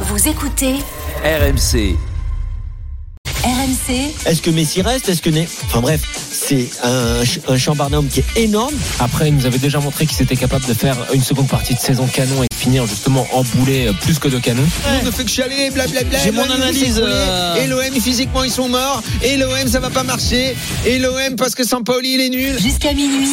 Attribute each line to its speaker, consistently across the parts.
Speaker 1: Vous écoutez
Speaker 2: RMC.
Speaker 1: RMC
Speaker 3: Est-ce que Messi reste? Est-ce que Né Enfin bref, c'est un, ch- un chambarnum qui est énorme.
Speaker 4: Après, il nous avait déjà montré qu'il était capable de faire une seconde partie de saison canon et finir justement en boulet euh, plus que de canon.
Speaker 5: Tout le fait que chialer, blablabla.
Speaker 3: J'ai mon analyse,
Speaker 5: c'est
Speaker 3: euh.
Speaker 5: Et l'OM, physiquement, ils sont morts. Et l'OM, ça va pas marcher. Et l'OM, parce que Sampaoli, il est nul.
Speaker 1: jusqu'à minuit.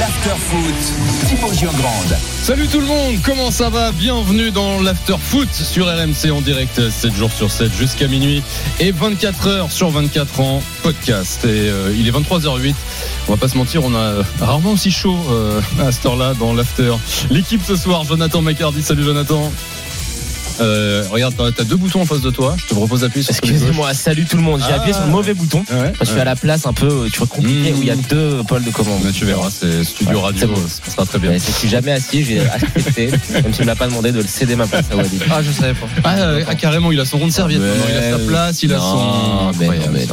Speaker 2: L'afterfoot. Thibaut Giangrande.
Speaker 6: Salut tout le monde, comment ça va Bienvenue dans l'After Foot sur RMC en direct 7 jours sur 7 jusqu'à minuit et 24 heures sur 24 en podcast. Et euh, il est 23h08. On va pas se mentir, on a euh, rarement aussi chaud euh, à cette heure-là dans l'After. L'équipe ce soir, Jonathan Salut Jonathan. Euh, regarde, t'as- deux boutons en face de toi. Je te propose d'appuyer sur.
Speaker 4: Excusez-moi, salut tout le monde. J'ai
Speaker 6: Ah.
Speaker 4: appuyé sur le mauvais bouton.
Speaker 6: Ouais,
Speaker 4: Je suis à la place un peu, euh, tu vois, compliquée
Speaker 6: Mmh.
Speaker 4: où il y a deux pôles de commande.
Speaker 6: Mais tu verras, c'est studio
Speaker 4: Ouais,
Speaker 6: radio,
Speaker 4: bon.
Speaker 6: ça sera très bien.
Speaker 4: Mais Je suis jamais assis, j'ai accepté, même s'il ne m'a pas demandé de le céder ma place à Walid.
Speaker 6: Ah, je savais pas. Ah, euh, ah, carrément, il a son rond de serviette. Il a sa place, il a
Speaker 4: Non,
Speaker 6: son.
Speaker 4: mais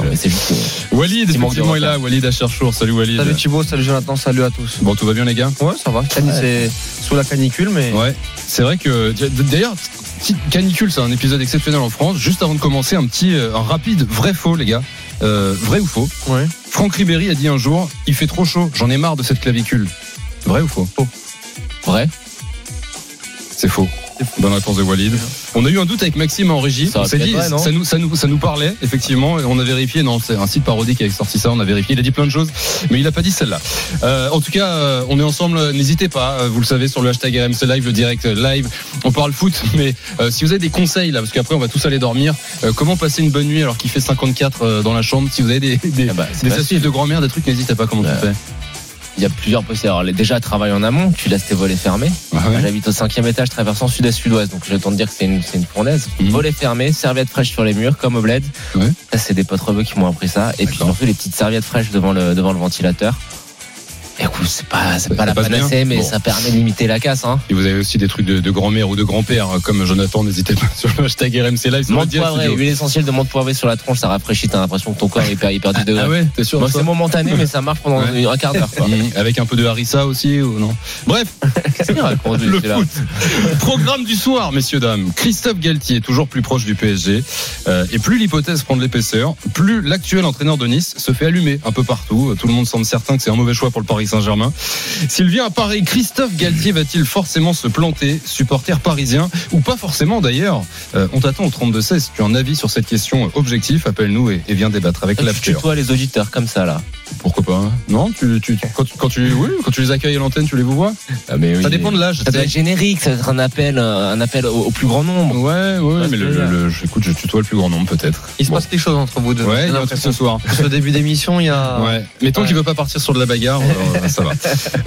Speaker 4: mais c'est juste. que-
Speaker 6: Walid, effectivement, est là. Walid à Cherchour. Salut Walid.
Speaker 7: Salut Thibaut, salut Jonathan, salut à tous.
Speaker 6: Bon, tout va bien, les gars
Speaker 7: Ouais, ça va. C'est sous la canicule, mais
Speaker 6: Ouais. C'est vrai que. D'ailleurs, petite canicule, c'est un épisode exceptionnel en France. Juste avant de commencer, un petit. euh, Un rapide vrai-faux, les gaux Euh, vrai ou faux
Speaker 7: ouais.
Speaker 6: Franck Ribéry a dit un jour il fait trop chaud, j'en ai marre de cette clavicule. Vrai ou faux
Speaker 4: Vrai
Speaker 6: C'est faux. Bonne réponse de Walid. On a eu un doute avec Maxime en régie.
Speaker 4: Ça
Speaker 6: on s'est dit,
Speaker 4: vrai,
Speaker 6: nous, ça, nous, ça nous parlait, effectivement. Et On a vérifié. Non, c'est un site parodique qui a sorti ça. On a vérifié. Il a dit plein de choses, mais il a pas dit celle-là. Euh, en tout cas, euh, on est ensemble. N'hésitez pas. euh, Vous le savez, sur le hashtag RMC Live, le direct live. On parle foot, mais euh, si vous avez des conseils, là, parce qu'après, on va tous aller dormir. comment passer une bonne nuit alors qu'il fait 54 euh, dans la chambre? Si vous avez des, des,
Speaker 4: Ah bah,
Speaker 6: des astuces de grand-mère, des trucs, n'hésitez pas. Comment tu fais?
Speaker 4: Il y a plusieurs possibilités. Déjà, travail en amont, tu laisses tes volets fermés.
Speaker 6: Ah ouais.
Speaker 4: J'habite au cinquième étage, traversant sud-est-sud-ouest, donc je tente dire que c'est une, une fournaise.
Speaker 6: Mhm.
Speaker 4: Volets fermés, serviettes fraîches sur les murs, comme au bled.
Speaker 6: Ouais.
Speaker 4: Ça, c'est des potes rebeux qui m'ont appris ça. Et puis surtout les petites serviettes fraîches devant le, devant le ventilateur. Écoute, c'est pas, c'est pas la panacée, mais
Speaker 6: Bon.
Speaker 4: ça permet de limiter la casse. Hein.
Speaker 6: Et vous avez aussi des trucs de, de grand-mère ou de grand-père, hein, comme Jonathan. N'hésitez pas sur le hashtag RMC Live.
Speaker 4: Menthe poivrée, huile essentielle de menthe poivrée sur la tronche, ça rafraîchit, t'as l'impression que ton corps est hyper, hyper du degré.
Speaker 6: Ah ouais, t'es sûr
Speaker 4: Bon,
Speaker 6: de
Speaker 4: c'est momentané, mais ça marche pendant
Speaker 6: Ouais.
Speaker 4: un quart d'heure. quoi.
Speaker 6: Mmh, Avec un peu de harissa aussi ou non Bref, le foot. Programme du soir, messieurs dames. Christophe Galtier, toujours plus proche du PSG. Euh, et plus l'hypothèse prend de l'épaisseur, plus l'actuel entraîneur de Nice se fait allumer un peu partout. Tout le monde semble certain que c'est un mauvais choix pour le Paris Saint-Germain. S'il vient à Paris, Christophe Galtier va-t-il forcément se planter, supporter parisien ou pas forcément d'ailleurs? Euh, On t'attend au 32-16. Si tu as un avis sur cette question objectif, appelle-nous et, et viens débattre avec
Speaker 4: Tu
Speaker 6: l'after.
Speaker 4: tutoies les auditeurs comme ça, là.
Speaker 6: Pourquoi pas hein? Non tu, tu, tu- quand, tu, quand, tu, oui, quand tu les accueilles à l'antenne, tu les vois?
Speaker 4: Ah, mais oui,
Speaker 6: Ça dépend de l'âge.
Speaker 4: Ça doit être générique, ça doit être un appel, euh, un appel au, au plus grand nombre.
Speaker 6: Ouais, ouais,
Speaker 4: Parce
Speaker 6: mais le, le- le- écoute, je tutoie le plus grand nombre peut-être.
Speaker 7: il se
Speaker 6: Bon.
Speaker 7: passe quelque chose entre vous deux.
Speaker 6: Ouais,
Speaker 7: J'ai
Speaker 6: il y a un truc
Speaker 7: l'impression.
Speaker 6: ce soir.
Speaker 7: Parce qu'au début d'émission, il y a.
Speaker 6: Ouais. Mais tant
Speaker 7: Ouais.
Speaker 6: qu'il veut pas partir sur de la bagarre, euh,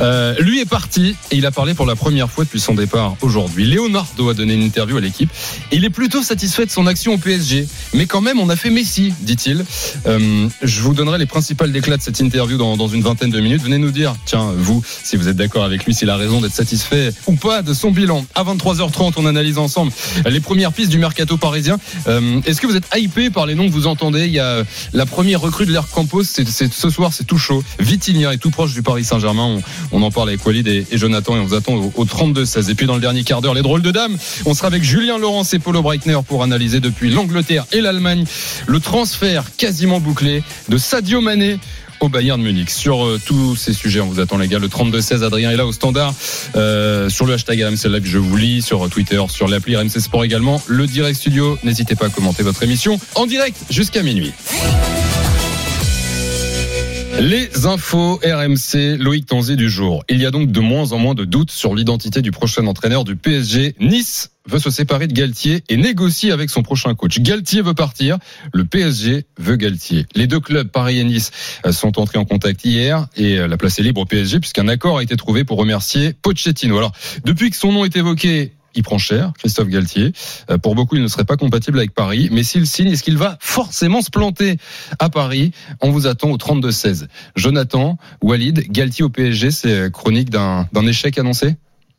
Speaker 6: Euh, lui est parti et il a parlé pour la première fois depuis son départ aujourd'hui. Leonardo a donné une interview à l'équipe. Il est plutôt satisfait de son action au PSG, mais quand même on a fait Messi, dit-il. Euh, je vous donnerai les principales déclats de cette interview dans, une vingtaine de minutes. Venez nous dire, tiens, vous, si vous êtes d'accord avec lui, s'il a raison d'être satisfait ou pas de son bilan. À 23h30, on analyse ensemble les premières pistes du mercato parisien. Euh, Est-ce que vous êtes hypé par les noms que vous entendez? Il y a la première recrue de l'Air Campos, ce soir, c'est tout chaud. Vitinha est tout proche du Paris Saint-Germain. On, en parle avec Walid et, Jonathan et on vous attend au, au 32-16. Et puis dans le dernier quart d'heure, les drôles de dames, on sera avec Julien Laurence et Paulo Breitner pour analyser depuis l'Angleterre et l'Allemagne le transfert quasiment bouclé de Sadio Mané au Bayern Munich. Sur euh, tous ces sujets, on vous attend les gars. Le 32-16, Adrien est là au standard. Euh, sur le hashtag RMC Live, je vous lis. Sur Twitter, sur l'appli RMC Sport également. Le direct studio, n'hésitez pas à commenter votre émission en direct jusqu'à minuit. Les infos RMC, Loïc Tanzi du jour. Il y a donc de moins en moins de doutes sur l'identité du prochain entraîneur du PSG. Nice veut se séparer de Galtier et négocier avec son prochain coach. Galtier veut partir, le PSG veut Galtier. Les deux clubs, Paris et Nice, euh, sont entrés en contact hier et euh, la place est libre au PSG puisqu'un accord a été trouvé pour remercier Pochettino. Alors, depuis que son nom est évoqué, il prend cher, Christophe Galtier. Euh, Pour beaucoup, il ne serait pas compatible avec Paris. Mais s'il signe, est-ce qu'il va forcément se planter à Paris? On vous attend au 32-16. Jonathan, Walid, Galtier au PSG, c'est chronique d'un d'un échec annoncé?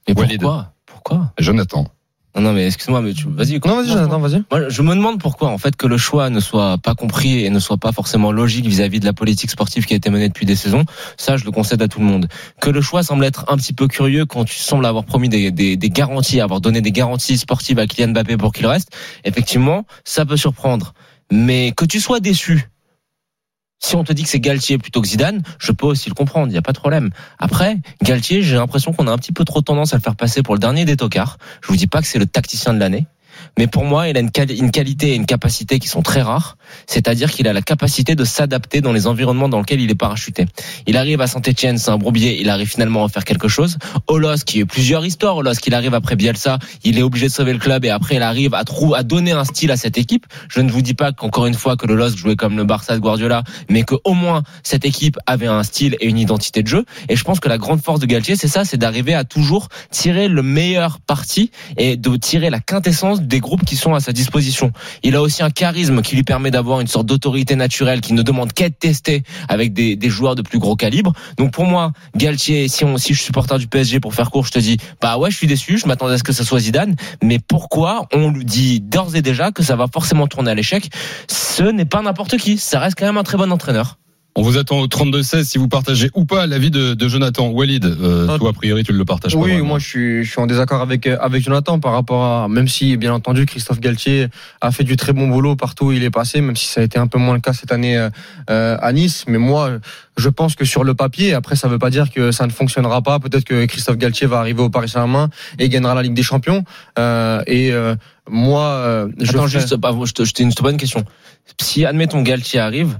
Speaker 4: Et
Speaker 6: Walid.
Speaker 4: pourquoi? Pourquoi?
Speaker 6: Jonathan.
Speaker 4: Non, non, mais excuse-moi, mais tu, vas-y.
Speaker 7: Non, vas-y, Jonathan, vas-y.
Speaker 4: Moi, je me demande pourquoi, en fait, que le choix ne soit pas compris et ne soit pas forcément logique vis-à-vis de la politique sportive qui a été menée depuis des saisons. Ça, je le concède à tout le monde. Que le choix semble être un petit peu curieux quand tu sembles avoir promis des, des, des garanties, avoir donné des garanties sportives à Kylian Mbappé pour qu'il reste. Effectivement, ça peut surprendre. Mais que tu sois déçu. Si on te dit que c'est Galtier plutôt que Zidane, je peux aussi le comprendre, il n'y a pas de problème. Après, Galtier, j'ai l'impression qu'on a un petit peu trop tendance à le faire passer pour le dernier des tocards. Je vous dis pas que c'est le tacticien de l'année, mais pour moi, il a une, quali- une qualité et une capacité qui sont très rares. C'est-à-dire qu'il a la capacité de s'adapter dans les environnements dans lesquels il est parachuté. Il arrive à Saint-Etienne, c'est un il arrive finalement à faire quelque chose. Olos, qui a eu plusieurs histoires, Olos, qu'il arrive après Bielsa, il est obligé de sauver le club et après il arrive à, trou à donner un style à cette équipe. Je ne vous dis pas qu'encore une fois que le LOSC jouait comme le Barça de Guardiola, mais que au moins cette équipe avait un style et une identité de jeu. Et je pense que la grande force de Galtier, c'est ça, c'est d'arriver à toujours tirer le meilleur parti et de tirer la quintessence des groupes qui sont à sa disposition. Il a aussi un charisme qui lui permet d'avoir une sorte d'autorité naturelle qui ne demande qu'à être testé avec des, des joueurs de plus gros calibre. Donc pour moi, Galtier, si si je suis supporter du PSG pour faire court, je te dis, bah ouais, je suis déçu, je m'attendais à ce que ça soit Zidane, mais pourquoi on lui dit d'ores et déjà que ça va forcément tourner à l'échec? Ce n'est pas n'importe qui, ça reste quand même un très bon entraîneur.
Speaker 6: On vous attend au 32-16 si vous partagez ou pas l'avis de, de Jonathan. Walid, euh,
Speaker 7: Ah.
Speaker 6: toi, a priori, tu ne le partages pas.
Speaker 7: Oui, moi je suis, je suis en désaccord avec euh, avec Jonathan par rapport à même si bien entendu Christophe Galtier a fait du très bon boulot partout où il est passé, même si ça a été un peu moins le cas cette année euh, euh, à Nice. Mais moi, je pense que sur le papier, après ça veut pas dire que ça ne fonctionnera pas. Peut-être que Christophe Galtier va arriver au Paris Saint-Germain et gagnera la Ligue des Champions. Euh, et euh, moi, euh, je
Speaker 4: Attends,
Speaker 7: ferai-
Speaker 4: juste, bah, je te, je t'ai une bonne question. Si, admettons, Galtier arrive,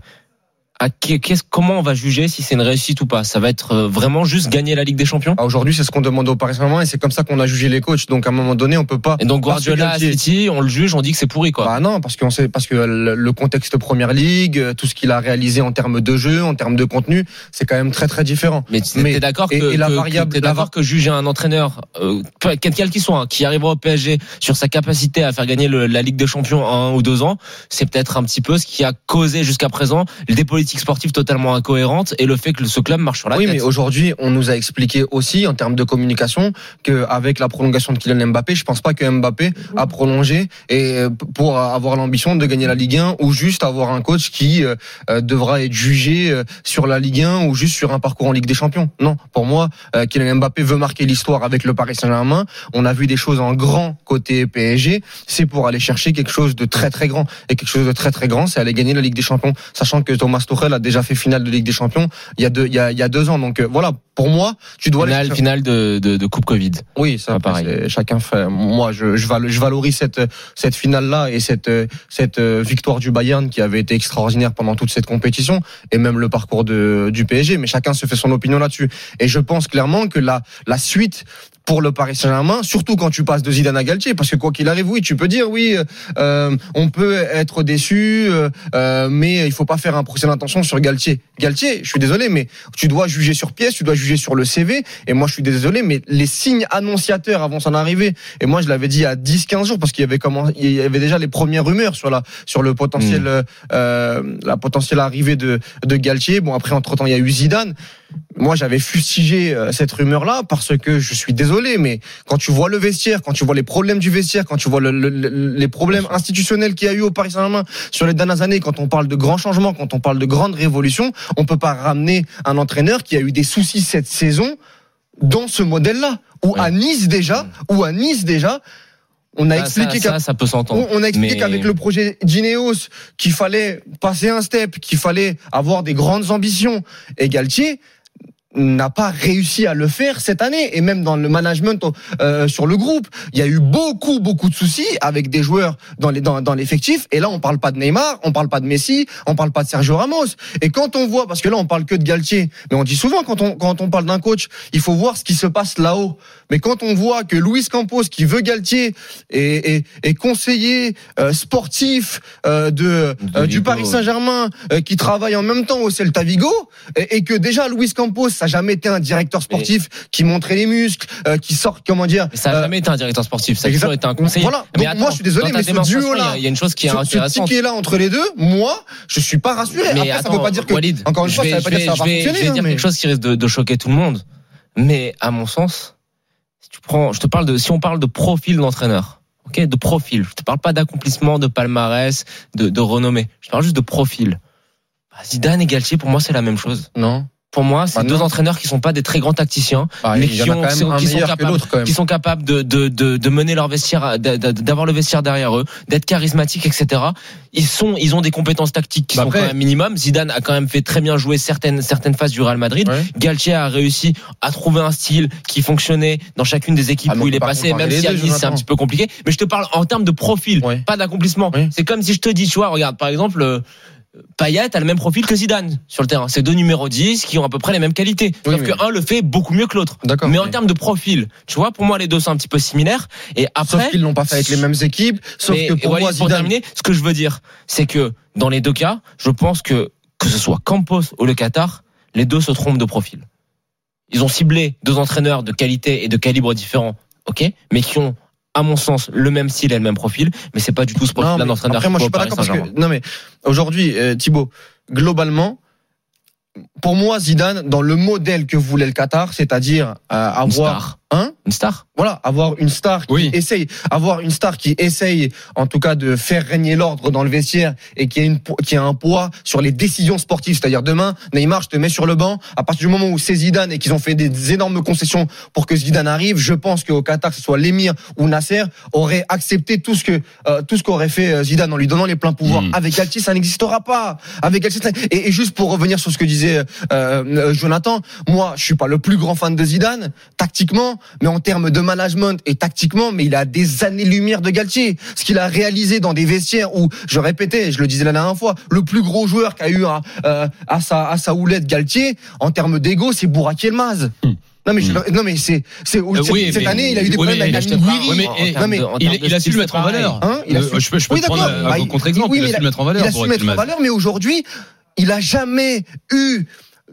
Speaker 4: à qui- qu'est-ce, comment on va juger si c'est une réussite ou pas? Ça va être euh, vraiment juste gagner la Ligue des Champions?
Speaker 7: Ah, Aujourd'hui, c'est ce qu'on demande au Paris Saint-Germain et c'est comme ça qu'on a jugé les coachs. Donc à un moment donné, on peut pas.
Speaker 4: Et donc Guardiola à City, on le juge, on dit que c'est pourri quoi.
Speaker 7: Bah non, parce qu'on sait, parce que le le contexte Première Ligue, euh, tout ce qu'il a réalisé en termes de jeu, en termes de contenu, c'est quand même très très différent.
Speaker 4: Mais tu es d'accord que,
Speaker 7: et- et la
Speaker 4: que-
Speaker 7: variable-
Speaker 4: que
Speaker 7: la
Speaker 4: que juger un entraîneur, euh, quel qu'il soit, hein, qui arrivera au PSG sur sa capacité à faire gagner le- la Ligue des Champions en un ou deux ans, c'est peut-être un petit peu ce qui a causé jusqu'à présent des politiques sportives totalement incohérentes et le fait que ce club marche sur la
Speaker 7: oui,
Speaker 4: tête.
Speaker 7: mais aujourd'hui, on nous a expliqué aussi en termes de communication qu'avec la prolongation de Kylian Mbappé, je pense pas que Mbappé a prolongé et euh, pour avoir l'ambition de gagner la Ligue 1 ou juste avoir un coach qui euh, euh, devra être jugé sur la Ligue 1 ou juste sur un parcours en Ligue des Champions. Non, pour moi, Kylian Mbappé veut marquer l'histoire avec le Paris Saint-Germain. On a vu des choses en grand côté PSG, c'est pour aller chercher quelque chose de très très grand et quelque chose de très très grand, c'est aller gagner la Ligue des Champions, sachant que Thomas Tuchel a déjà fait finale de Ligue des Champions il y a deux, il y a, il y a deux ans. Donc euh, voilà, pour moi, tu dois
Speaker 4: finale,
Speaker 7: aller-
Speaker 4: finale de, de, de Coupe Covid.
Speaker 7: Oui, ça,
Speaker 4: Pas pareil.
Speaker 7: Chacun fait. Moi, je, je, val- je valorise cette cette finale là et cette cette euh, victoire du Bayern qui avait été extraordinaire pendant toute cette compétition et même le parcours de du PSG. Mais chacun se fait son opinion là-dessus. Et je pense clairement que la la suite pour le Paris Saint-Germain, surtout quand tu passes de Zidane à Galtier, parce que quoi qu'il arrive, oui, tu peux dire oui, euh, on peut être déçu, euh, euh, mais il faut pas faire un procès d'intention sur Galtier. Galtier, je suis désolé, mais tu dois juger sur pièce, tu dois juger sur le CV. Et moi, je suis désolé, mais les signes annonciateurs avant son arrivée, et moi, je l'avais dit à 10-15 jours, parce qu'il y avait comment, il y avait déjà les premières rumeurs sur la, sur le potentiel,
Speaker 4: Mm.
Speaker 7: euh, la potentielle arrivée de, de Galtier. Bon, après, entre temps, il y a eu Zidane. Moi, j'avais fustigé euh, cette rumeur-là parce que je suis désolé, mais quand tu vois le vestiaire, quand tu vois les problèmes du vestiaire, quand tu vois le- le- le- les problèmes institutionnels qu'il y a eu au Paris Saint-Germain sur les dernières années, quand on parle de grands changements, quand on parle de grandes révolutions, on peut pas ramener un entraîneur qui a eu des soucis cette saison dans ce modèle-là. Ou à Nice déjà, ou à Nice déjà, on a expliqué
Speaker 4: ça,
Speaker 7: qu'à-
Speaker 4: ça, ça peut s'entendre.
Speaker 7: on, on a expliqué
Speaker 4: Mais-
Speaker 7: qu'avec le projet Gineos, qu'il fallait passer un step, qu'il fallait avoir des grandes ambitions. Et Galtier n'a pas réussi à le faire cette année. Et même dans le management euh, sur le groupe il y a eu beaucoup beaucoup de soucis avec des joueurs dans les dans, dans l'effectif. Et là on parle pas de Neymar on parle pas de Messi on parle pas de Sergio Ramos. Et quand on voit parce que là on parle que de Galtier mais on dit souvent quand on quand on parle d'un coach il faut voir ce qui se passe là-haut. Mais quand on voit que Luis Campos qui veut Galtier est, est, est conseiller euh, sportif euh, de,
Speaker 4: De
Speaker 7: euh, du Paris. Saint-Germain euh, qui travaille en même temps au Celta Vigo et, et que déjà Luis Campos ça n'a jamais été un directeur sportif qui montrait les muscles euh, qui sort comment dire
Speaker 4: Mais ça n'a
Speaker 7: euh,
Speaker 4: jamais été un directeur sportif, ça a toujours été un conseiller.
Speaker 7: Voilà.
Speaker 4: Mais
Speaker 7: Donc moi, je suis désolé, mais ce duo-là,
Speaker 4: il y a- il y a une chose qui est
Speaker 7: ce, ce
Speaker 4: intéressante.
Speaker 7: ticket là entre les deux moi je suis pas rassuré
Speaker 4: Mais
Speaker 7: après ça
Speaker 4: attends,
Speaker 7: veut pas dire que
Speaker 4: Walid,
Speaker 7: encore une fois
Speaker 4: vais-
Speaker 7: ça veut pas dire que ça va
Speaker 4: je vais-
Speaker 7: fonctionner
Speaker 4: Je vais
Speaker 7: hein,
Speaker 4: dire
Speaker 7: mais-
Speaker 4: quelque chose qui risque de, choquer tout le monde. Mais à mon sens, si tu prends, je te parle de, si on parle de profil d'entraîneur, ok, de profil. Je te parle pas d'accomplissement, de palmarès, de, de renommée. Je parle juste de profil. Bah, Zidane et Galtier, pour moi, c'est la même chose.
Speaker 7: Non.
Speaker 4: Pour moi, c'est
Speaker 7: Ah
Speaker 4: deux entraîneurs qui sont pas des très grands tacticiens,
Speaker 7: Ah,
Speaker 4: mais qui, ont, qui sont capables, qui sont de, de, de, de mener leur vestiaire, d'a- d'a- d'avoir le vestiaire derrière eux, d'être charismatiques, etc. Ils sont, ils ont des compétences tactiques qui
Speaker 6: Bah
Speaker 4: sont
Speaker 6: après-
Speaker 4: quand même minimum. Zidane a quand même fait très bien jouer certaines, certaines phases du Real Madrid.
Speaker 7: Ouais.
Speaker 4: Galtier a réussi à trouver un style qui fonctionnait dans chacune des équipes
Speaker 7: Ah,
Speaker 4: où il est
Speaker 7: pas
Speaker 4: passé, même si à Nice c'est un petit peu compliqué. Mais je te parle en termes de profil,
Speaker 7: Ouais.
Speaker 4: pas d'accomplissement. C'est comme si je te dis, tu vois, regarde, par exemple, euh, Payet a le même profil que Zidane sur le terrain. C'est deux numéros 10 qui ont à peu près les mêmes qualités.
Speaker 7: Oui,
Speaker 4: Sauf
Speaker 7: mais-
Speaker 4: que un le fait beaucoup mieux que l'autre. Mais en termes de profil, tu vois, pour moi, les deux sont un petit peu similaires. Et après.
Speaker 7: Sauf qu'ils l'ont pas fait avec les mêmes équipes. Sauf
Speaker 4: Mais,
Speaker 7: que pour moi,
Speaker 4: pour
Speaker 7: Zidane.
Speaker 4: terminer, ce que je veux dire, c'est que dans les deux cas, je pense que que ce soit Campos ou le Qatar, les deux se trompent de profil. Ils ont ciblé deux entraîneurs de qualité et de calibre différents, ok, mais qui ont, à mon sens, le même style et le même profil. Mais c'est pas du tout ce profil-là d'entraîneur.
Speaker 7: Après, moi, je suis pas d'accord parce que non, mais aujourd'hui, euh, Thibaut, globalement, pour moi, Zidane, dans le modèle que voulait le Qatar, c'est-à-dire euh, avoir un,
Speaker 4: Une star.
Speaker 7: voilà, avoir une star qui
Speaker 6: Oui.
Speaker 7: essaye, avoir une star qui essaye, en tout cas, de faire régner l'ordre dans le vestiaire et qui a une, qui a un poids sur les décisions sportives. C'est-à-dire demain, Neymar, je te mets sur le banc. À partir du moment où c'est Zidane et qu'ils ont fait des énormes concessions pour que Zidane arrive, je pense qu'au Qatar, que ce soit l'émir ou Nasser, aurait accepté tout ce que, euh, tout ce qu'aurait fait euh, Zidane en lui donnant les pleins pouvoirs.
Speaker 6: Mm.
Speaker 7: Avec Galtier, ça n'existera pas. Avec Galtier, ça- et, et juste pour revenir sur ce que disait euh, euh, Jonathan, moi, je suis pas le plus grand fan de Zidane tactiquement, mais en termes de management et tactiquement, mais il a des années-lumière de Galtier. Ce qu'il a réalisé dans des vestiaires où, je répétais, je le disais la dernière fois, le plus gros joueur qu'a eu à, euh, à sa à sa houlette Galtier, en termes d'ego, c'est Elmaz.
Speaker 6: Hmm.
Speaker 7: Non mais, je- non mais c'est c'est
Speaker 6: Euh,
Speaker 7: cette,
Speaker 6: oui,
Speaker 7: cette
Speaker 6: mais-
Speaker 7: année il a eu des
Speaker 6: oui,
Speaker 7: problèmes avec la
Speaker 6: eh, il, a su le mettre en valeur.
Speaker 7: Hein, il a
Speaker 6: Euh,
Speaker 7: su-
Speaker 6: je peux, je peux
Speaker 7: Oui,
Speaker 6: prendre
Speaker 7: d'accord.
Speaker 6: un
Speaker 7: Bah,
Speaker 6: contre-exemple. il a su le mettre en valeur.
Speaker 7: Il a su
Speaker 6: Bouraki
Speaker 7: mettre en valeur, mais aujourd'hui, il a jamais eu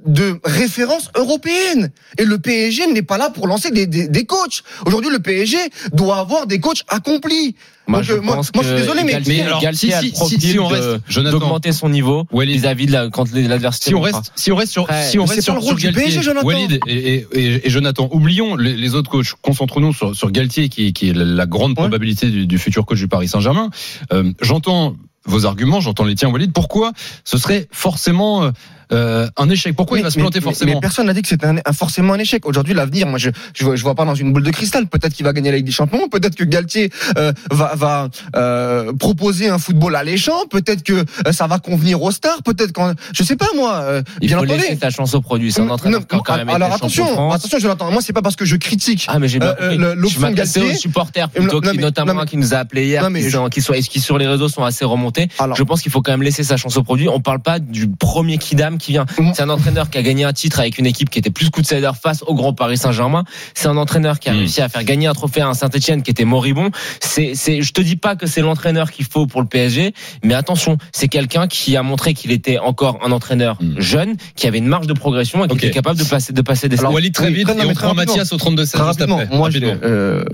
Speaker 7: de référence européenne. Et le PSG n'est pas là pour lancer des, des, des coachs. Aujourd'hui, le PSG doit avoir des coachs accomplis.
Speaker 4: Moi,
Speaker 7: Donc,
Speaker 4: je
Speaker 7: euh, moi-
Speaker 4: pense
Speaker 7: moi, je suis désolé, mais-
Speaker 6: mais alors,
Speaker 4: Galtier
Speaker 6: si-
Speaker 4: a
Speaker 6: si-
Speaker 4: le profil
Speaker 6: si- si on
Speaker 4: de-
Speaker 6: reste,
Speaker 4: d'augmenter son niveau
Speaker 6: Walid.
Speaker 4: vis-à-vis de la, quand l'adversité.
Speaker 6: Si on reste, si on reste sur, si on reste sur,
Speaker 7: le rôle
Speaker 6: sur
Speaker 7: du
Speaker 6: Galtier,
Speaker 7: PSG, Jonathan.
Speaker 6: Walid et, et, et- et Jonathan, oublions les, les autres coachs. Concentrons-nous sur, sur Galtier, qui, qui est la, la grande
Speaker 7: Ouais.
Speaker 6: probabilité du, du futur coach du Paris Saint-Germain. Euh, j'entends vos arguments, j'entends les tiens, Walid. Pourquoi ce serait forcément euh, un échec Pourquoi il va se planter
Speaker 7: mais-
Speaker 6: forcément
Speaker 7: Mais personne n'a dit que c'était un, un- forcément un échec. Aujourd'hui, l'avenir, moi, je, je, vois- je vois pas dans une boule de cristal. Peut-être qu'il va gagner la Ligue des Champions. Peut-être que Galtier euh, va, va euh, proposer un football alléchant. Peut-être que euh, ça va convenir aux stars. Peut-être quand, je sais pas moi. euh,
Speaker 4: Il
Speaker 7: bien
Speaker 4: faut
Speaker 7: entendu.
Speaker 4: laisser sa chance au produit. C'est un entraîneur
Speaker 7: Non,
Speaker 4: quand même
Speaker 7: alors attention, attention, je l'entends. Moi, c'est pas parce que je critique.
Speaker 4: Ah mais j'ai bien
Speaker 7: l'option Galtier-
Speaker 4: aux supporters plutôt
Speaker 7: non,
Speaker 4: qui
Speaker 7: mais-
Speaker 4: notamment
Speaker 7: non,
Speaker 4: qui nous a appelé hier,
Speaker 7: Non, mais
Speaker 4: qui, sont- qui, sont- qui sur les réseaux sont assez remontés?
Speaker 7: Alors-
Speaker 4: je pense qu'il faut quand même laisser sa chance au produit. On parle pas du premier Kidam qui vient.
Speaker 7: Mm.
Speaker 4: C'est un entraîneur qui a gagné un titre avec une équipe qui était plus qu'outsider face au grand Paris Saint-Germain. C'est un entraîneur qui a
Speaker 6: Mm.
Speaker 4: réussi à faire gagner un trophée à un Saint-Etienne qui était moribond. C'est, c'est, je te dis pas que c'est l'entraîneur qu'il faut pour le PSG, mais attention, c'est quelqu'un qui a montré qu'il était encore un entraîneur
Speaker 6: Mm.
Speaker 4: jeune, qui avait une marge de progression et qui
Speaker 6: Ok.
Speaker 4: était capable de passer, de passer des
Speaker 7: Alors,
Speaker 6: très vite et on prend
Speaker 7: rapidement.
Speaker 6: Mathias au 32 16
Speaker 7: Très
Speaker 6: juste
Speaker 7: rapidement,
Speaker 6: après.
Speaker 7: moi, je, euh,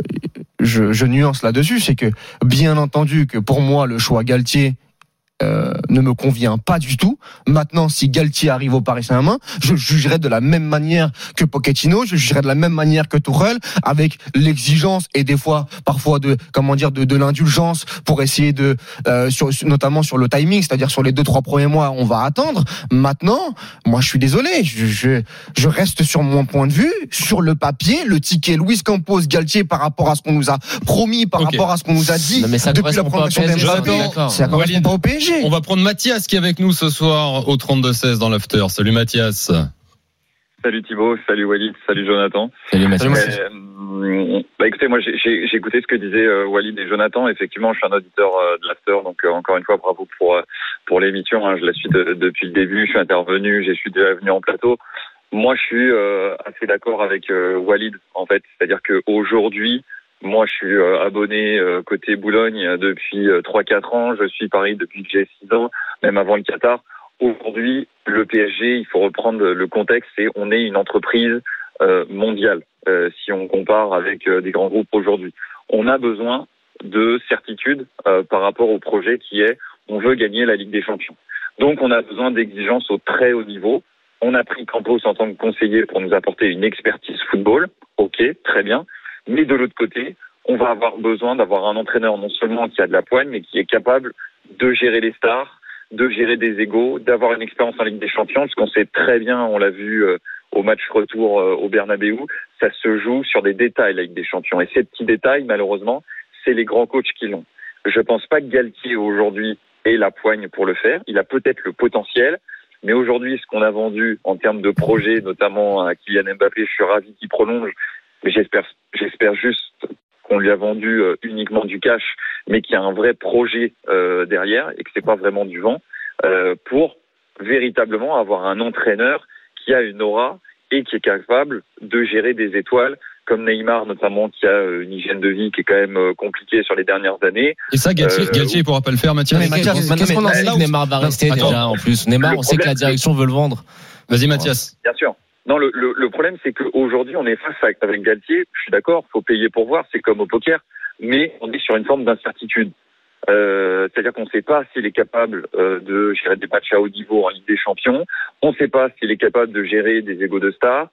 Speaker 7: je, je nuance là-dessus, c'est que bien entendu que pour moi le choix Galtier euh, ne me convient pas du tout. Maintenant, si Galtier arrive au Paris Saint-Germain, je jugerai de la même manière que Pochettino, je jugerai de la même manière que Tourelle, avec l'exigence et des fois, parfois de comment dire, de, de l'indulgence pour essayer de, euh, sur, notamment sur le timing, c'est-à-dire sur les deux trois premiers mois, on va attendre. Maintenant, moi, je suis désolé, je, je, je reste sur mon point de vue, sur le papier, le ticket Luis Campos Galtier par rapport à ce qu'on nous a promis, par rapport à ce qu'on nous a dit
Speaker 4: Non, mais ça
Speaker 7: depuis la
Speaker 4: correspond pas au
Speaker 7: progression
Speaker 4: PSG,
Speaker 7: d'Mbappé.
Speaker 4: on est d'accord.
Speaker 7: Ça correspond pas au PSG.
Speaker 6: On va prendre Mathias qui est avec nous ce soir au 32 16 dans l'after. Salut Mathias.
Speaker 1: Salut Thibaut, salut Walid, salut Jonathan.
Speaker 4: Salut Mathieu.
Speaker 1: Euh, bah écoutez, moi j'ai- j'ai j'ai écouté ce que disaient euh, Walid et Jonathan. Effectivement, je suis un auditeur euh, de l'after, donc euh, encore une fois bravo pour euh, pour l'émission. hein. je la suis de- depuis le début. Je suis intervenu, je suis déjà venu en plateau. Moi, je suis euh, assez d'accord avec euh, Walid en fait, c'est-à-dire que aujourd'hui, moi, je suis euh, abonné euh, côté Boulogne euh, depuis euh, 3-4 ans. Je suis Paris depuis que j'ai 6 ans, même avant le Qatar. Aujourd'hui, le PSG, il faut reprendre le contexte, c'est on est une entreprise mondiale si on compare avec des grands groupes aujourd'hui. On a besoin de certitude par rapport au projet qui est on veut gagner la Ligue des Champions. Donc on a besoin d'exigences au très haut niveau. On a pris Campos en tant que conseiller pour nous apporter une expertise football. Ok, très bien. Mais de l'autre côté, on va avoir besoin d'avoir un entraîneur non seulement qui a de la poigne, mais qui est capable de gérer les stars, de gérer des égaux, d'avoir une expérience en Ligue des Champions, parce qu'on sait très bien, on l'a vu euh, au match retour euh, au Bernabeu, ça se joue sur des détails la Ligue des Champions. Et ces petits détails, malheureusement, c'est les grands coachs qui l'ont. Je pense pas que Galtier aujourd'hui ait la poigne pour le faire. Il a peut-être le potentiel, mais aujourd'hui, ce qu'on a vendu en termes de projet, notamment à Kylian Mbappé, je suis ravi qu'il prolonge, mais j'espère, j'espère juste qu'on lui a vendu euh, uniquement du cash, mais qu'il y a un vrai projet euh, derrière et que c'est pas vraiment du vent euh, pour véritablement avoir un entraîneur qui a une aura et qui est capable de gérer des étoiles comme Neymar notamment qui a une hygiène de vie qui est quand même compliquée sur les dernières années.
Speaker 6: Et ça, Galtier,
Speaker 1: Euh,
Speaker 6: Galtier il pourra pas le faire, Mathias.
Speaker 3: Mais Mathias,
Speaker 4: Qu'est-ce qu'on en sait que Neymar va rester
Speaker 6: Attends.
Speaker 4: déjà en plus Neymar,
Speaker 1: Le
Speaker 4: on sait que la direction veut le vendre.
Speaker 6: Vas-y, Mathias.
Speaker 1: Bien sûr. Non, le, le, le problème, c'est qu'aujourd'hui, on est face à- avec Galtier. Je suis d'accord, faut payer pour voir, c'est comme au poker, mais on est sur une forme d'incertitude. Euh, C'est-à-dire qu'on ne sait pas s'il est capable euh, de gérer des matchs à haut niveau en Ligue des Champions. On ne sait pas s'il est capable de gérer des égaux de stars.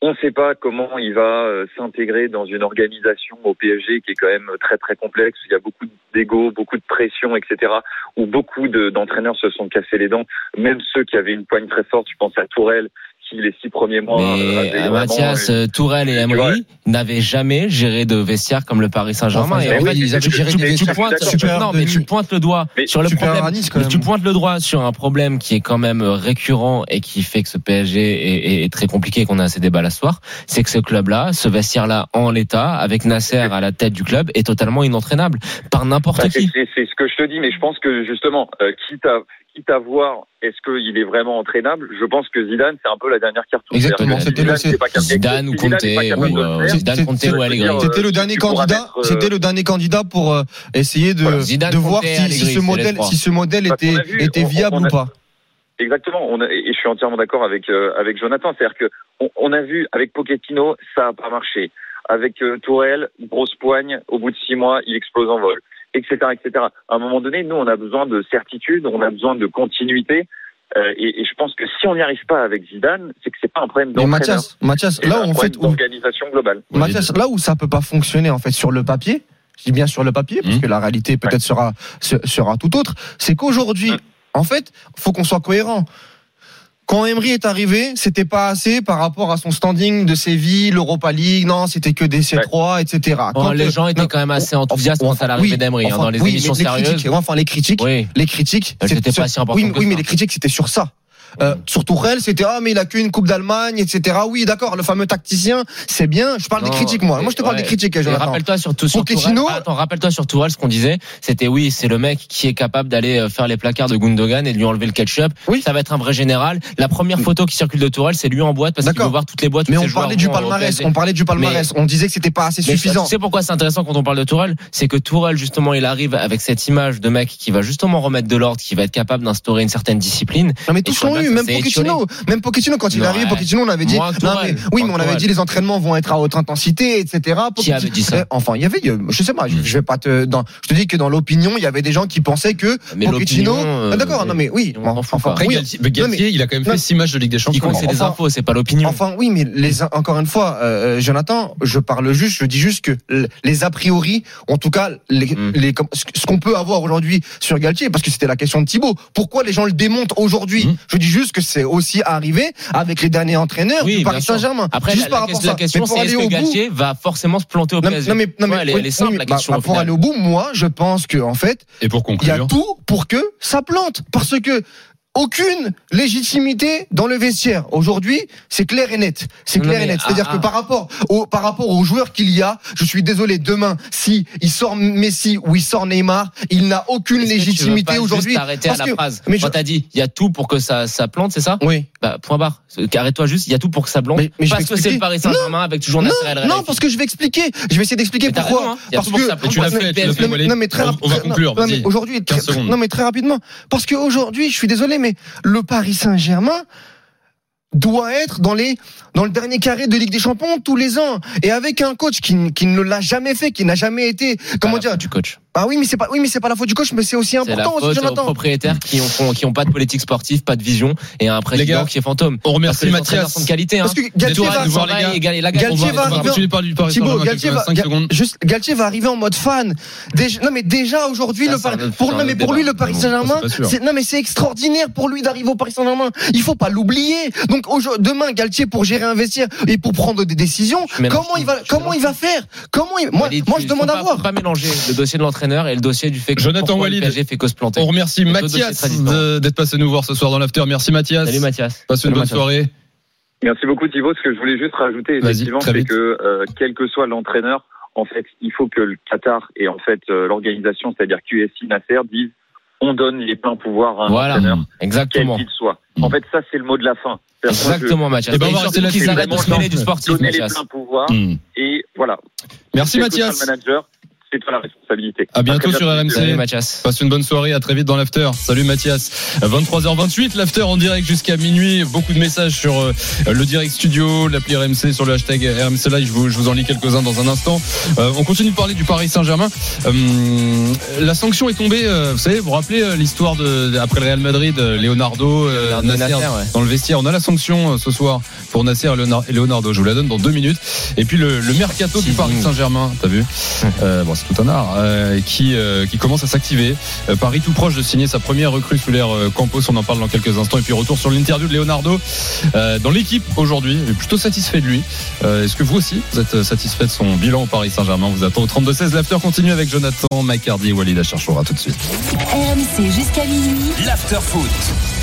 Speaker 1: On ne sait pas comment il va euh, s'intégrer dans une organisation au PSG qui est quand même très très complexe. Il y a beaucoup d'ego, beaucoup de pression, etc. Où beaucoup de- d'entraîneurs se sont cassés les dents. Même ceux qui avaient une poigne très forte. Je pense à Tourelle qui les six premiers mois.
Speaker 4: Mais euh, Mathias, euh, Tourelle et Emery n'avaient jamais géré de vestiaire comme le Paris Saint-Germain.
Speaker 3: Enfin,
Speaker 4: et en
Speaker 1: oui,
Speaker 4: fait,
Speaker 3: ils avaient
Speaker 4: tu-
Speaker 3: géré des
Speaker 4: tu pointes- non, mais tu pointes le doigt
Speaker 1: Mais
Speaker 4: sur le problème.
Speaker 3: à Nice, quand
Speaker 4: mais
Speaker 3: même.
Speaker 4: tu pointes le doigt sur un problème qui est quand même récurrent et qui fait que ce PSG est, est- est très compliqué et qu'on a assez débats la soir. C'est que ce club-là, ce vestiaire-là en l'état, avec Nasser à la tête du club, est totalement inentraînable par n'importe
Speaker 1: Bah,
Speaker 4: qui.
Speaker 1: c'est- c'est ce que je te dis, mais je pense que justement, euh, quitte à quitte à voir est-ce qu'il est vraiment entraînable, je pense que Zidane c'est un peu la dernière cartouche.
Speaker 7: Exactement, c'était
Speaker 1: Zidane,
Speaker 7: le- c'est-
Speaker 1: c'est pas capable-
Speaker 4: Zidane ou Conte ou euh, ou Allegri.
Speaker 7: C'était
Speaker 1: Euh,
Speaker 7: le dernier
Speaker 1: tu pourras
Speaker 7: candidat.
Speaker 1: euh,
Speaker 7: C'était le dernier candidat pour euh, essayer de,
Speaker 4: Voilà, Zidane,
Speaker 7: de voir
Speaker 4: Conte,
Speaker 7: si, ce modèle, si ce modèle était, était viable
Speaker 1: on
Speaker 7: ou
Speaker 1: a-
Speaker 7: pas.
Speaker 1: Exactement, on a- et je suis entièrement d'accord avec euh, avec Jonathan. C'est-à-dire que on, on a vu avec Pochettino, ça a pas marché. Avec euh, Tourelle, grosse poigne, au bout de six mois, il explose en vol, etc., etc. À un moment donné, nous, on a besoin de certitude, on a besoin de continuité, euh, et, et je pense que si on n'y arrive pas avec Zidane, c'est que c'est pas un problème d'entraîneur,
Speaker 7: Mathias, Mathias, là où en fait, où-
Speaker 1: d'organisation globale.
Speaker 7: Mathias, là où ça peut pas fonctionner en fait sur le papier, je dis bien sur le papier parce
Speaker 6: Mhm.
Speaker 7: que la réalité peut-être sera se- sera tout autre, c'est qu'aujourd'hui,
Speaker 1: Mhm.
Speaker 7: en fait, faut qu'on soit cohérent. Quand Emery est arrivé, c'était pas assez par rapport à son standing de Séville, l'Europa League, non, c'était que des C3, etc.
Speaker 4: Bon,
Speaker 7: Quand,
Speaker 4: les
Speaker 7: euh,
Speaker 4: gens étaient
Speaker 7: non,
Speaker 4: quand même assez enthousiastes quant à l'arrivée
Speaker 7: oui,
Speaker 4: d'Emery hein, dans les
Speaker 7: oui,
Speaker 4: émissions
Speaker 7: les
Speaker 4: sérieuses.
Speaker 7: critiques, enfin les critiques,
Speaker 4: Oui.
Speaker 7: les critiques,
Speaker 4: étaient pas si importantes
Speaker 7: oui,
Speaker 4: que
Speaker 7: oui,
Speaker 4: ça.
Speaker 7: mais les critiques c'était sur ça. Euh, sur Tourelle, c'était ah mais il a qu'une Coupe d'Allemagne, etc. Oui, d'accord, le fameux tacticien, c'est bien. Je parle
Speaker 4: Non,
Speaker 7: des critiques moi. Moi je te parle
Speaker 4: ouais.
Speaker 7: des critiques.
Speaker 4: Rappelle-toi sur
Speaker 7: Pochettino-
Speaker 4: Tourelle. Attends, rappelle-toi sur Tourelle ce qu'on disait, c'était oui, c'est le mec qui est capable d'aller euh, faire les placards de Gundogan et de lui enlever le ketchup.
Speaker 7: Oui.
Speaker 4: Ça va être un vrai général. La première photo qui circule de Tourelle, c'est lui en boîte parce qu'il veut voir toutes les boîtes.
Speaker 7: Mais
Speaker 4: ses
Speaker 7: on parlait du palmarès. On parlait du palmarès. On disait que c'était pas assez suffisant.
Speaker 4: Tu sais pourquoi c'est intéressant quand on parle de Tourelle? C'est que Tourelle, justement, il arrive avec cette image de mec qui va justement remettre de l'ordre, qui va être capable d'instaurer une certaine discipline.
Speaker 7: Non mais
Speaker 4: Et
Speaker 7: même Pochettino, même Pochettino quand il est arrivé, Pochettino on avait dit, oui, mais on avait dit les entraînements vont être à haute intensité, etc.
Speaker 4: Qui avait dit ça
Speaker 7: Enfin, il y avait, euh, je sais pas, je, je vais pas te, je te dis que dans l'opinion, il y avait des gens qui pensaient que Pochettino,
Speaker 4: l'opinion, euh,
Speaker 7: Ah, d'accord, non mais oui.
Speaker 6: Après, Galtier, il a quand même fait six matchs de Ligue des Champions.
Speaker 4: c'est
Speaker 7: Enfin-
Speaker 4: infos, c'est pas l'opinion.
Speaker 7: Enfin, oui, mais les, encore une fois, euh, Jonathan, je parle juste, je dis juste que les a priori, en tout cas, les,
Speaker 4: Mm.
Speaker 7: comme- ce qu'on peut avoir aujourd'hui sur Galtier, parce que c'était la question de Thibaut. Pourquoi les gens le démontent aujourd'hui?
Speaker 6: Mm.
Speaker 7: Je dis juste que c'est aussi arrivé avec les derniers entraîneurs
Speaker 4: Oui,
Speaker 7: du Paris
Speaker 4: bien sûr.
Speaker 7: Saint-Germain.
Speaker 4: Après,
Speaker 7: Juste
Speaker 4: la,
Speaker 7: par
Speaker 4: la
Speaker 7: rapport
Speaker 4: la
Speaker 7: ça.
Speaker 4: question
Speaker 7: Mais pour
Speaker 4: c'est
Speaker 7: aller
Speaker 4: est-ce que
Speaker 7: au bout,
Speaker 4: Galtier va forcément se planter au PSG
Speaker 7: non, mais, non, mais
Speaker 4: Ouais, elle est-
Speaker 7: oui,
Speaker 4: elle est simple,
Speaker 7: oui,
Speaker 4: la
Speaker 7: bah,
Speaker 4: question,
Speaker 7: bah, pour aller au bout, moi, je pense que en fait,
Speaker 6: Et pour
Speaker 7: il y a tout pour que ça plante, parce que aucune légitimité dans le vestiaire. Aujourd'hui, c'est clair et net. C'est
Speaker 4: Non,
Speaker 7: clair et net. C'est-à-dire
Speaker 4: ah,
Speaker 7: que
Speaker 4: ah.
Speaker 7: par rapport au, par rapport aux joueurs qu'il y a, je suis désolé, demain, si il sort Messi ou il sort Neymar, il n'a aucune légitimité aujourd'hui.
Speaker 4: Juste arrêter à
Speaker 7: Parce
Speaker 4: la
Speaker 7: que-
Speaker 4: phrase.
Speaker 7: mais je-
Speaker 4: Quand t'as dit, il y a tout pour que ça, ça plante, c'est ça
Speaker 7: Oui.
Speaker 4: Bah, point barre. Arrête-toi juste, il y a tout pour que ça plante.
Speaker 7: Mais- mais je
Speaker 4: parce
Speaker 7: vais
Speaker 4: que c'est le. Paris Saint-Germain avec toujours Nasser El
Speaker 7: Non, parce que je vais expliquer. Je vais essayer d'expliquer pourquoi.
Speaker 4: raison, hein.
Speaker 7: Parce que
Speaker 4: ça plante.
Speaker 6: tu l'as fait, tu fait,
Speaker 7: non, mais très
Speaker 6: On- va
Speaker 7: non,
Speaker 6: conclure,
Speaker 7: non, mais
Speaker 6: vas-y.
Speaker 7: aujourd'hui, très,
Speaker 6: 15 secondes.
Speaker 7: non, mais très rapidement. Parce qu'aujourd'hui, je suis désolé, mais le Paris Saint-Germain doit être dans les dans le dernier carré de Ligue des Champions tous les ans et avec un coach qui, ne l'a jamais fait qui n'a jamais été comment dire
Speaker 4: du coach.
Speaker 7: Bah oui, mais c'est pas, oui, mais c'est pas la faute du coach, mais c'est aussi
Speaker 4: C'est la
Speaker 7: important aussi,
Speaker 4: faute aux propriétaires qui ont, qui ont pas de politique sportive, pas de vision et un président
Speaker 6: gars,
Speaker 4: qui est fantôme.
Speaker 6: On
Speaker 4: Parce que
Speaker 6: remercie Mathias.
Speaker 4: de qualité. Hein.
Speaker 7: Parce que Galtier va,
Speaker 6: voir les gars.
Speaker 7: Galtier arriver
Speaker 6: continuer par du Paris
Speaker 7: Thibaut,
Speaker 6: Saint-Germain
Speaker 7: Galtier
Speaker 6: quelques
Speaker 7: va,
Speaker 6: 5
Speaker 7: Ga-
Speaker 6: secondes.
Speaker 7: juste, Galtier va arriver en mode fan. Déjà, non, mais déjà aujourd'hui, le Paris- pour, non, mais lui, le Paris Saint-Germain,
Speaker 6: c'est
Speaker 7: non, mais c'est extraordinaire pour lui d'arriver au Paris Saint-Germain. Il faut pas l'oublier. Donc, demain, Galtier, pour gérer un vestiaire et pour prendre des décisions, comment il va, comment il va faire? Comment il, moi, moi, je demande à voir.
Speaker 4: pas mélanger le dossier de l'entraîneur et le dossier du fait que
Speaker 6: Jonathan Walid.
Speaker 4: le PSG fait que se planter.
Speaker 6: On remercie
Speaker 4: Les
Speaker 6: Mathias d'être passé nous voir ce soir dans l'after. Merci Mathias.
Speaker 4: Salut Mathias.
Speaker 6: Passe une bonne
Speaker 4: Mathias.
Speaker 6: soirée.
Speaker 1: Merci beaucoup Thibaut. Ce que je voulais juste rajouter, effectivement, c'est que euh, quel que soit l'entraîneur, en fait, il faut que le Qatar et en fait euh, l'organisation, c'est-à-dire QSI Nasser, disent on donne les pleins pouvoirs à un
Speaker 4: Voilà,
Speaker 1: entraîneur, quel
Speaker 4: exactement.
Speaker 1: qu'il soit.
Speaker 6: Mm.
Speaker 1: En fait, ça c'est le mot de la fin.
Speaker 4: Exactement, Mathias.
Speaker 6: Eh ben, là-dessus.
Speaker 4: qu'ils arrêtent de se mêler du sportif,
Speaker 1: donner les
Speaker 4: Mathias.
Speaker 1: pleins pouvoirs
Speaker 6: Hmm.
Speaker 1: et voilà.
Speaker 6: Merci
Speaker 1: Quel
Speaker 6: Mathias.
Speaker 1: le manager, c'est toi la responsabilité.
Speaker 6: À bientôt sur. RMC.
Speaker 4: Salut Mathias.
Speaker 6: Passe une bonne soirée, à très vite dans l'after. Salut Mathias. 23h28, l'after en direct jusqu'à minuit. Beaucoup de messages sur euh, le direct studio, l'appli RMC, sur le hashtag RMC Live. Je vous, je vous en lis quelques-uns dans un instant. Euh, on continue de parler du Paris Saint-Germain. Euh, la sanction est tombée. euh, vous savez, vous vous rappelez euh, l'histoire de après le Real Madrid, euh, Leonardo, euh,
Speaker 4: Leonardo
Speaker 6: Nasser
Speaker 4: Nasser, ouais.
Speaker 6: dans le vestiaire. On a la sanction euh, ce soir pour Nasser et Leonardo-. Je vous la donne dans deux minutes. Et puis le, le mercato du. Paris Saint-Germain, t'as vu? Euh, Bon, c'est tout un art euh, qui euh, qui commence à s'activer. Euh, Paris tout proche de signer sa première recrue sous l'ère euh, Campos. On en parle dans quelques instants. Et puis retour sur l'interview de Leonardo euh, dans l'équipe aujourd'hui. Il est plutôt satisfait de lui. Euh, Est-ce que vous aussi vous êtes satisfait de son bilan au Paris Saint-Germain? Vous attend au 32-16. L'after continue avec Jonathan, Macardy et Walid Acharchour. À tout de suite.
Speaker 8: RMC jusqu'à minuit.
Speaker 2: L'after foot.